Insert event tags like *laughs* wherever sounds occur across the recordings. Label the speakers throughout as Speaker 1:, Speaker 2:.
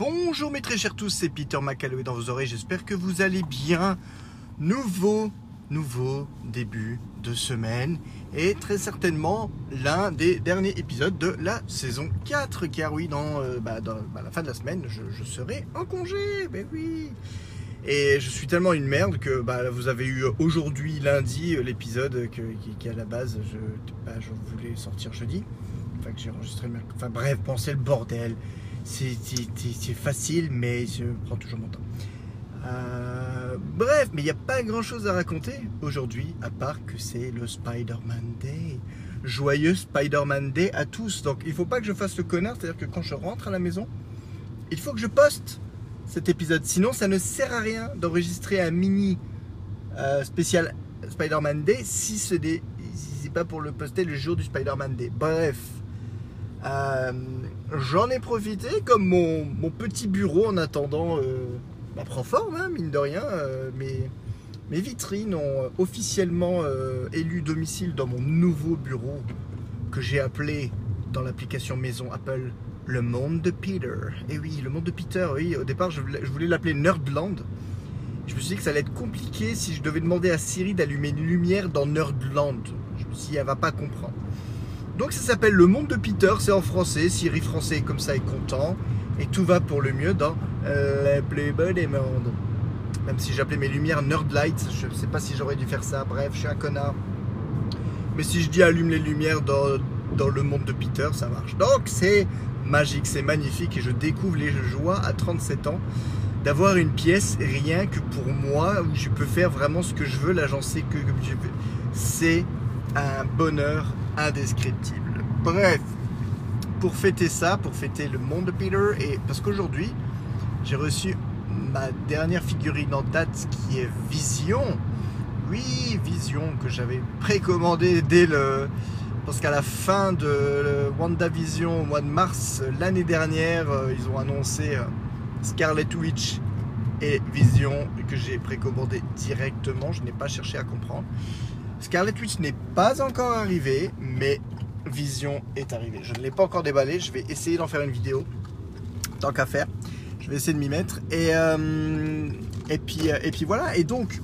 Speaker 1: Bonjour mes très chers tous, c'est Peter McCalloway dans vos oreilles, j'espère que vous allez bien. Nouveau, nouveau début de semaine et très certainement l'un des derniers épisodes de la saison 4 car oui, dans, euh, bah, bah, la fin de la semaine, je, serai en congé, ben oui. Et je suis tellement une merde que bah, vous avez eu aujourd'hui, lundi, l'épisode qui, qui, à la base, je, bah, je voulais sortir jeudi. Enfin, que j'ai enregistré. Enfin bref, pensez le bordel. C'est facile, mais je prends toujours mon temps. Euh, bref, mais il n'y a pas grand chose à raconter aujourd'hui, à part que c'est le Spider-Man Day. Joyeux Spider-Man Day à tous. Donc il faut pas que je fasse le connard, c'est-à-dire que quand je rentre à la maison, il faut que je poste cet épisode. Sinon, ça ne sert à rien d'enregistrer un mini euh, spécial Spider-Man Day si ce n'est pas pour le poster le jour du Spider-Man Day. Bref, euh, j'en ai profité comme mon, mon petit bureau en attendant euh, bah, prend forme, hein, mine de rien. euh, mes, mes vitrines ont officiellement élu domicile dans mon nouveau bureau que j'ai appelé dans l'application maison Apple le monde de Peter. Et oui, le monde de Peter, oui. Au départ, je voulais, je voulais l'appeler Nerdland. Je me suis dit que ça allait être compliqué si je devais demander à Siri d'allumer une lumière dans Nerdland. Je me suis dit, elle va pas comprendre. Donc ça s'appelle Le Monde de Peter, c'est en français. Siri français comme ça est content. Et tout va pour le mieux dans euh, le plus des mondes. Même si j'appelais mes lumières Nerdlight, je ne sais pas si j'aurais dû faire ça. Bref, je suis un connard. Mais si je dis allume les lumières dans, dans le monde de Peter, ça marche. Donc c'est magique, c'est magnifique et je découvre les joies à 37 ans d'avoir une pièce rien que pour moi où je peux faire vraiment ce que je veux. Là, j'en sais que. C'est un bonheur indescriptible. Bref, pour fêter ça, pour fêter le monde de Peter, et parce qu'aujourd'hui, j'ai reçu ma dernière figurine en date qui est Vision. Oui, Vision que j'avais précommandé dès le. Parce qu'à la fin de WandaVision au mois de mars l'année dernière, euh, ils ont annoncé euh, Scarlet Witch et Vision que j'ai précommandé directement. Je n'ai pas cherché à comprendre. Scarlet Witch n'est pas encore arrivé, mais Vision est arrivé. Je ne l'ai pas encore déballé. Je vais essayer d'en faire une vidéo. Tant qu'à faire. Je vais essayer de m'y mettre. Et, euh, et, puis, euh, et puis voilà. Et donc,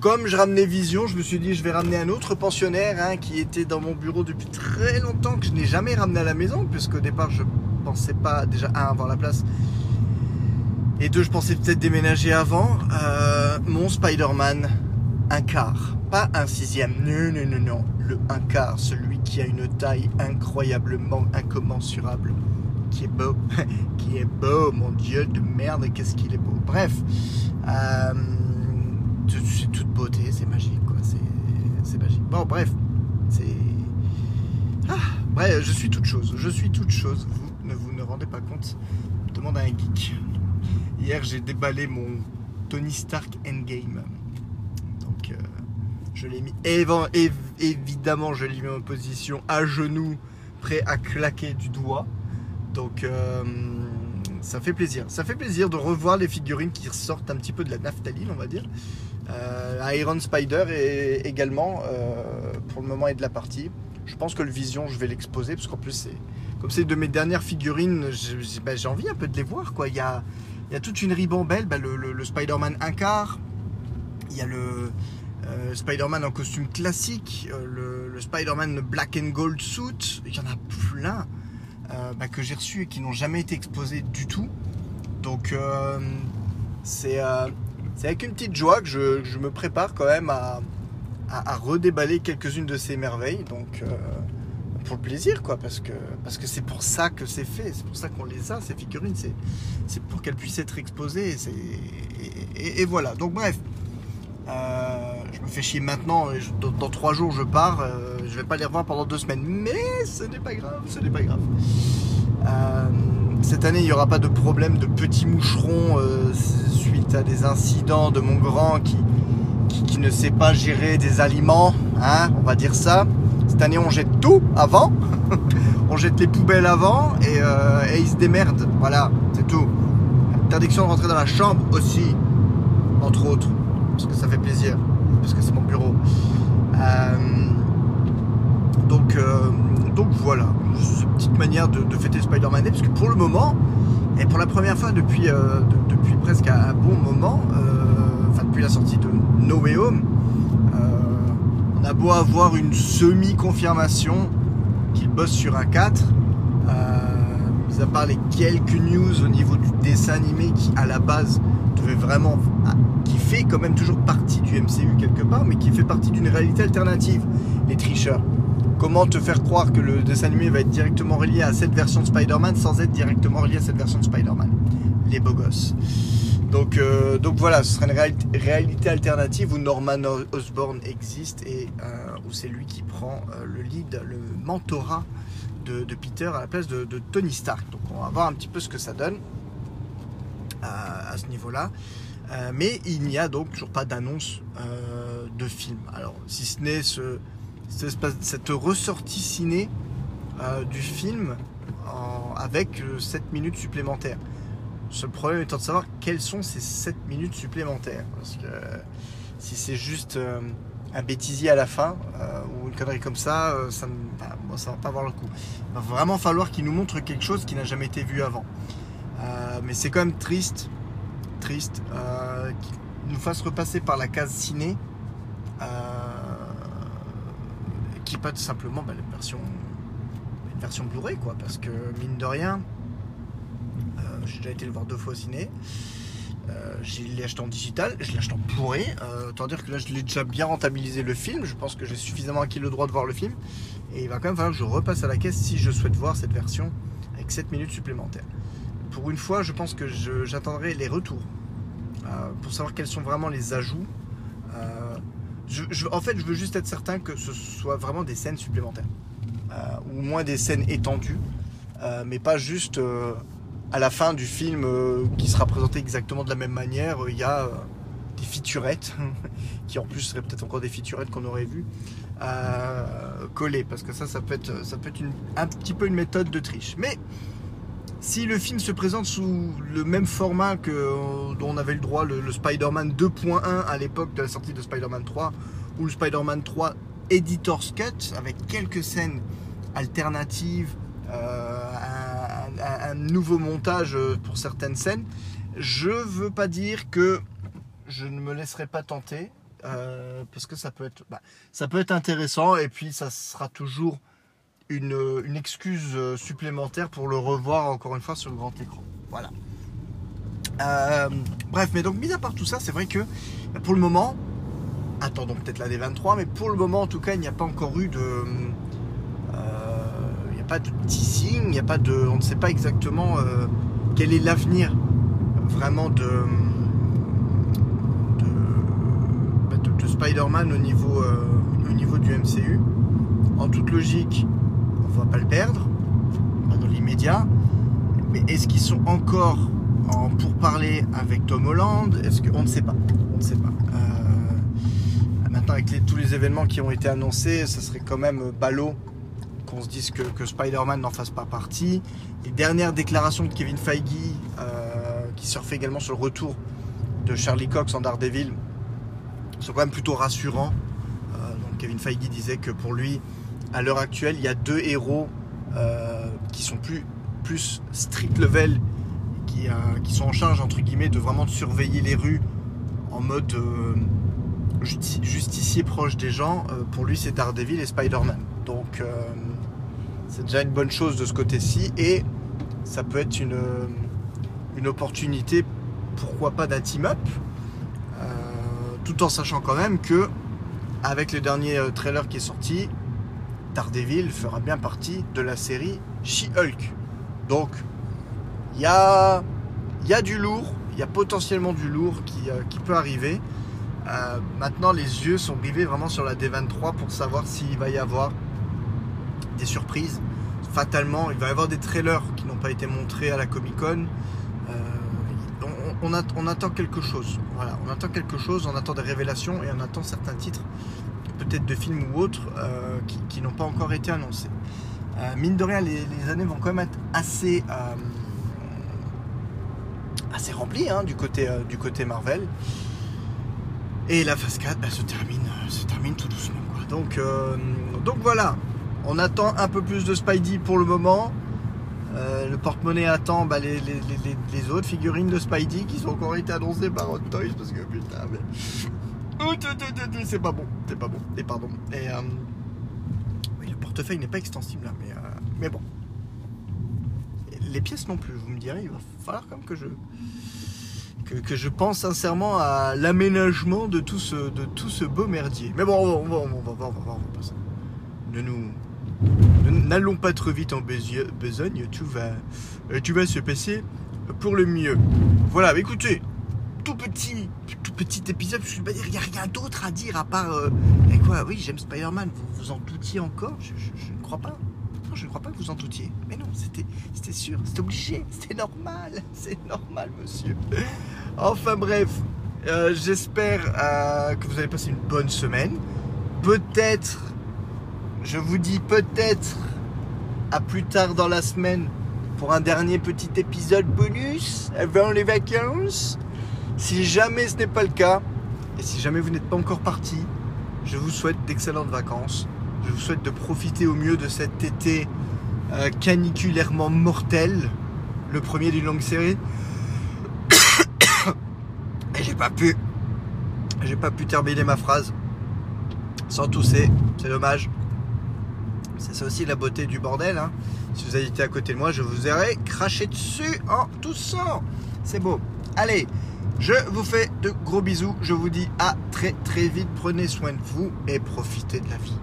Speaker 1: comme je ramenais Vision, je me suis dit je vais ramener un autre pensionnaire hein, qui était dans mon bureau depuis très longtemps, que je n'ai jamais ramené à la maison, puisqu'au départ je pensais pas déjà un avoir la place. Et deux, je pensais peut-être déménager avant. Euh, mon Spider-Man, un quart. Pas un sixième. Non, non, non, non. Le un quart. Celui qui a une taille incroyablement incommensurable. Qui est beau. *laughs* qui est beau, mon Dieu de merde. Qu'est-ce qu'il est beau. Bref. Euh, c'est toute beauté. C'est magique, quoi. C'est, magique. Bon, bref. C'est. Ah, bref, je suis toute chose. Je suis toute chose. Vous ne vous ne rendez pas compte. Demande à un geek. Hier, j'ai déballé mon Tony Stark Endgame. Donc, euh, je l'ai mis. évidemment, je l'ai mis en position à genoux, prêt à claquer du doigt. Donc, euh, ça fait plaisir. Ça fait plaisir de revoir les figurines qui ressortent un petit peu de la naphtaline, on va dire. Euh, Iron Spider est également, euh, pour le moment, est de la partie. Je pense que le Vision, je vais l'exposer parce qu'en plus, c'est comme c'est de mes dernières figurines, bah, j'ai envie un peu de les voir. Quoi. Il, y a, il y a toute une ribambelle, bah, le, le- Spider-Man un quart, il y a le euh, Spider-Man en costume classique, euh, le, Spider-Man Black and Gold suit, il y en a plein euh, bah, que j'ai reçus et qui n'ont jamais été exposés du tout. Donc c'est avec une petite joie que je, me prépare quand même à, redéballer quelques-unes de ces merveilles. Donc pour le plaisir quoi parce que parce que c'est pour ça que c'est fait c'est pour ça qu'on les a ces figurines c'est pour qu'elles puissent être exposées et, voilà donc bref je me fais chier maintenant et dans, trois jours je pars euh, je vais pas les revoir pendant deux semaines mais ce n'est pas grave ce n'est pas grave Euh, cette année il n'y aura pas de problème de petits moucherons euh, suite à des incidents de mon grand qui, qui, qui ne sait pas gérer des aliments hein, on va dire ça cette année, on jette tout avant. *laughs* on jette les poubelles avant et, euh, et ils se démerdent. Voilà, c'est tout. Interdiction de rentrer dans la chambre aussi, entre autres. Parce que ça fait plaisir. Parce que c'est mon bureau. Euh, donc, euh, donc voilà. C'est une petite manière de, fêter Spider-Man Day. Parce que pour le moment, Et pour la première fois depuis, euh, de- depuis presque un bon moment, enfin depuis la sortie de No Way Home, on a beau avoir une semi-confirmation qu'il bosse sur un 4, euh, mis à part les quelques news au niveau du dessin animé qui à la base ah, qui fait quand même toujours partie du MCU quelque part mais qui fait partie d'une réalité alternative. Les tricheurs. Comment te faire croire que le dessin animé va être directement relié à cette version de Spider-Man sans être directement relié à cette version de Spider-Man? Les beaux gosses. Donc, euh, donc voilà, ce serait une réalité, alternative où Norman Osborn existe et euh, où c'est lui qui prend euh, le lead, le mentorat de, Peter à la place de Tony Stark. Donc on va voir un petit peu ce que ça donne à, ce niveau-là. Euh, mais il n'y a donc toujours pas d'annonce euh, de film. Alors si ce n'est ce, cette, cette ressortie ciné euh, du film avec 7 minutes supplémentaires. Seul problème étant de savoir quelles sont ces 7 minutes supplémentaires. Parce que si c'est juste un bêtisier à la fin ou une connerie comme ça, ça ne moi, ça va pas avoir le coup. Il va vraiment falloir qu'il nous montre quelque chose qui n'a jamais été vu avant. Euh, mais c'est quand même triste, triste, euh, qu'il nous fasse repasser par la case ciné, euh, qui pas tout simplement bah, la version, une version Blu-ray quoi, parce que mine de rien, euh, j'ai déjà été le voir deux fois au ciné. Je l'ai acheté en digital, je l'ai acheté en Blu-ray. Euh, autant dire que là, je l'ai déjà bien rentabilisé le film. Je pense que j'ai suffisamment acquis le droit de voir le film. Et il va quand même falloir que je repasse à la caisse si je souhaite voir cette version avec 7 minutes supplémentaires. Pour une fois, je pense que j'attendrai les retours euh, pour savoir quels sont vraiment les ajouts. Euh, en fait, je veux juste être certain que ce soit vraiment des scènes supplémentaires. Euh, ou au moins des scènes étendues. Mais pas juste à la fin du film qui sera présenté exactement de la même manière. Il y a des featurettes, *laughs* qui en plus seraient peut-être encore des featurettes qu'on aurait vues, collées. Parce que ça, ça peut être, un petit peu une méthode de triche. Mais si le film se présente sous le même format que euh, dont on avait le droit, le, Spider-Man 2.1 à l'époque de la sortie de Spider-Man 3, ou le Spider-Man 3 Editor's Cut, avec quelques scènes alternatives, euh, un, nouveau montage euh, pour certaines scènes, je veux pas dire que je ne me laisserai pas tenter, parce que bah, ça peut être intéressant, et puis ça sera toujours une, excuse euh, supplémentaire pour le revoir encore une fois sur le grand écran. Voilà. Euh, bref, mais donc, mis à part tout ça, c'est vrai que bah, pour le moment, attendons peut-être l'année 23, mais pour le moment, en tout cas, il n'y a pas encore eu de. euh, il n'y a pas de teasing, il n'y a pas de. On ne sait pas exactement quel est l'avenir vraiment de. de, bah, de- de Spider-Man au niveau, au niveau du MCU. En toute logique, va pas le perdre, dans l'immédiat. Mais est-ce qu'ils sont encore en pourparler avec Tom Holland? Est-ce que on ne sait pas On ne sait pas. Euh, maintenant, avec tous les événements qui ont été annoncés, ça serait quand même ballot qu'on se dise que, Spider-Man n'en fasse pas partie. Les dernières déclarations de Kevin Feige, euh, qui surfait également sur le retour de Charlie Cox en Daredevil, sont quand même plutôt rassurants. Euh, Kevin Feige disait que pour lui, à l'heure actuelle, il y a deux héros euh, qui sont plus, plus street level, qui, euh, qui sont en charge, entre guillemets, de vraiment de surveiller les rues en mode euh, justi- justicier proche des gens. Pour lui, c'est Daredevil et Spider-Man. Donc, c'est déjà une bonne chose de ce côté-ci. Et ça peut être une, une opportunité, pourquoi pas, d'un team-up. tout en sachant quand même que, avec le dernier trailer qui est sorti, Daredevil fera bien partie de la série She-Hulk. Donc, il y a, du lourd, il y a potentiellement du lourd qui, euh, peut arriver. Euh, maintenant, les yeux sont rivés vraiment sur la D23 pour savoir s'il va y avoir des surprises. Fatalement, il va y avoir des trailers qui n'ont pas été montrés à la Comic Con. Euh, on, on at- on attend quelque chose. On attend quelque chose, on attend des révélations et on attend certains titres, peut-être de films ou autres, euh, qui, n'ont pas encore été annoncés. Euh, mine de rien, les, années vont quand même être assez, euh, assez remplies hein, du, côté, du côté Marvel. Et la phase 4 bah, se, termine, se termine tout doucement. Donc, donc voilà, on attend un peu plus de Spidey pour le moment. Le porte-monnaie attend bah, les, les, autres figurines de Spidey qui ont encore été annoncées par Hot Toys parce que putain, mais. C'est pas bon, c'est pas bon, et pardon. Et euh, le portefeuille n'est pas extensible là, mais, euh, mais bon. Les pièces non plus, vous me direz, il va falloir quand même que je. Que, je pense sincèrement à l'aménagement de, tout ce, de tout ce beau merdier. Mais bon, on va, on va, on va, on on va, on. Ne nous, N'allons pas trop vite en besogne, tout va, euh, tout va se passer pour le mieux. Voilà, écoutez, tout petit, petit épisode, je veux dire, il n'y a rien d'autre à dire à part. Euh, quoi, oui, j'aime Spider-Man, vous vous en doutiez encore? Je, ne crois pas. Je ne crois pas que vous en doutiez. Mais non, c'était, c'était sûr, c'était obligé, c'était normal, *laughs* c'est normal, monsieur. Enfin bref, euh, j'espère euh, que vous avez passé une bonne semaine. Peut-être je vous dis peut-être à plus tard dans la semaine pour un dernier petit épisode bonus avant les vacances. Si jamais ce n'est pas le cas, et si jamais vous n'êtes pas encore parti, je vous souhaite d'excellentes vacances. Je vous souhaite de profiter au mieux de cet été euh, caniculairement mortel, le premier d'une longue série. *coughs* et j'ai pas pu, j'ai pas pu terminer ma phrase sans tousser. C'est dommage. C'est ça aussi la beauté du bordel. Hein. Si vous habitez à côté de moi, je vous aurais craché dessus en toussant. C'est beau. Allez, je vous fais de gros bisous. Je vous dis à très très vite. Prenez soin de vous et profitez de la vie.